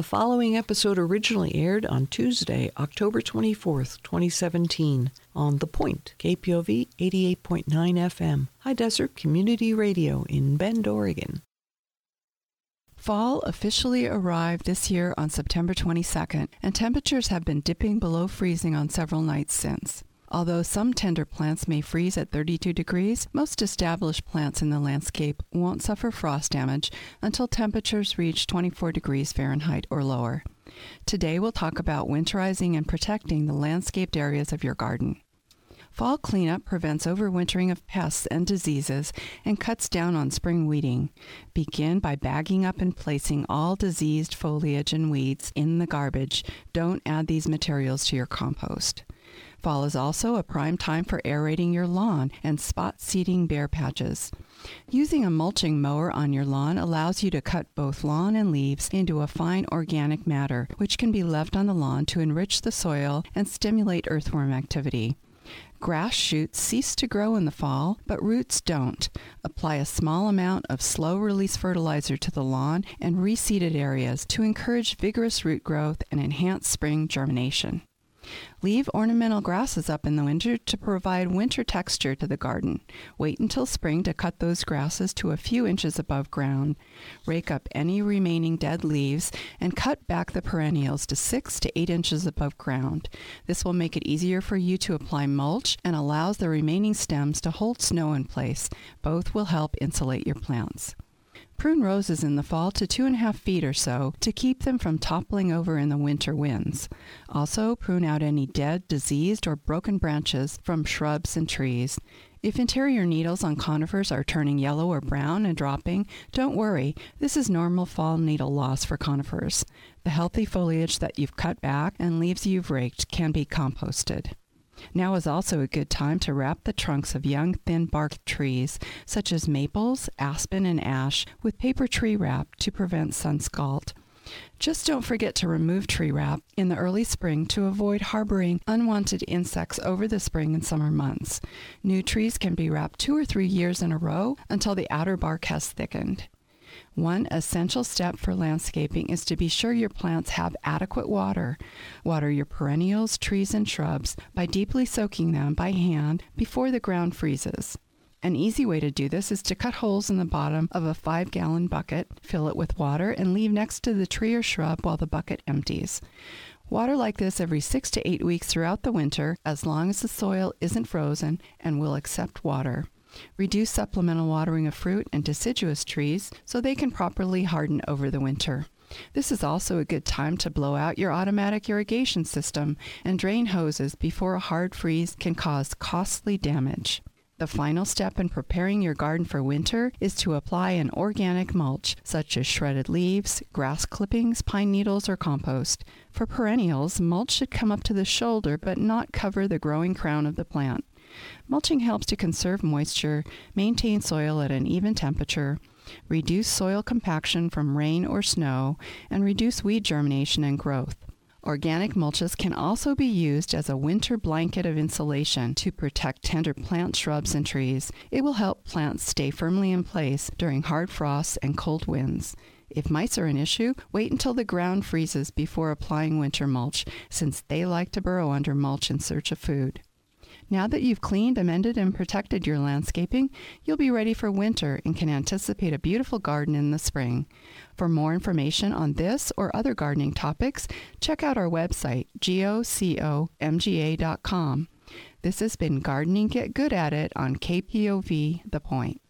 The following episode originally aired on Tuesday, October 24th, 2017, on The Point, KPOV 88.9 FM, High Desert Community Radio in Bend, Oregon. Fall officially arrived this year on September 22nd, and temperatures have been dipping below freezing on several nights since. Although some tender plants may freeze at 32 degrees, most established plants in the landscape won't suffer frost damage until temperatures reach 24 degrees Fahrenheit or lower. Today we'll talk about winterizing and protecting the landscaped areas of your garden. Fall cleanup prevents overwintering of pests and diseases and cuts down on spring weeding. Begin by bagging up and placing all diseased foliage and weeds in the garbage. Don't add these materials to your compost. Fall is also a prime time for aerating your lawn and spot seeding bare patches. Using a mulching mower on your lawn allows you to cut both lawn and leaves into a fine organic matter, which can be left on the lawn to enrich the soil and stimulate earthworm activity. Grass shoots cease to grow in the fall, but roots don't. Apply a small amount of slow release fertilizer to the lawn and reseeded areas to encourage vigorous root growth and enhance spring germination. Leave ornamental grasses up in the winter to provide winter texture to the garden. Wait until spring to cut those grasses to a few inches above ground. Rake up any remaining dead leaves and cut back the perennials to 6 to 8 inches above ground. This will make it easier for you to apply mulch and allows the remaining stems to hold snow in place. Both will help insulate your plants. Prune roses in the fall to two and a half feet or so to keep them from toppling over in the winter winds. Also, prune out any dead, diseased, or broken branches from shrubs and trees. If interior needles on conifers are turning yellow or brown and dropping, don't worry. This is normal fall needle loss for conifers. The healthy foliage that you've cut back and leaves you've raked can be composted. Now is also a good time to wrap the trunks of young thin barked trees, such as maples, aspen, and ash, with paper tree wrap to prevent sun scald. Just don't forget to remove tree wrap in the early spring to avoid harboring unwanted insects over the spring and summer months. New trees can be wrapped two or three years in a row until the outer bark has thickened. One essential step for landscaping is to be sure your plants have adequate water. Water your perennials, trees, and shrubs by deeply soaking them by hand before the ground freezes. An easy way to do this is to cut holes in the bottom of a five gallon bucket, fill it with water, and leave next to the tree or shrub while the bucket empties. Water like this every six to eight weeks throughout the winter, as long as the soil isn't frozen and will accept water. Reduce supplemental watering of fruit and deciduous trees so they can properly harden over the winter. This is also a good time to blow out your automatic irrigation system and drain hoses before a hard freeze can cause costly damage. The final step in preparing your garden for winter is to apply an organic mulch, such as shredded leaves, grass clippings, pine needles, or compost. For perennials, mulch should come up to the shoulder but not cover the growing crown of the plant. Mulching helps to conserve moisture, maintain soil at an even temperature, reduce soil compaction from rain or snow, and reduce weed germination and growth. Organic mulches can also be used as a winter blanket of insulation to protect tender plant shrubs and trees. It will help plants stay firmly in place during hard frosts and cold winds. If mice are an issue, wait until the ground freezes before applying winter mulch, since they like to burrow under mulch in search of food. Now that you've cleaned, amended, and protected your landscaping, you'll be ready for winter and can anticipate a beautiful garden in the spring. For more information on this or other gardening topics, check out our website, gocomga.com. This has been Gardening Get Good at It on KPOV The Point.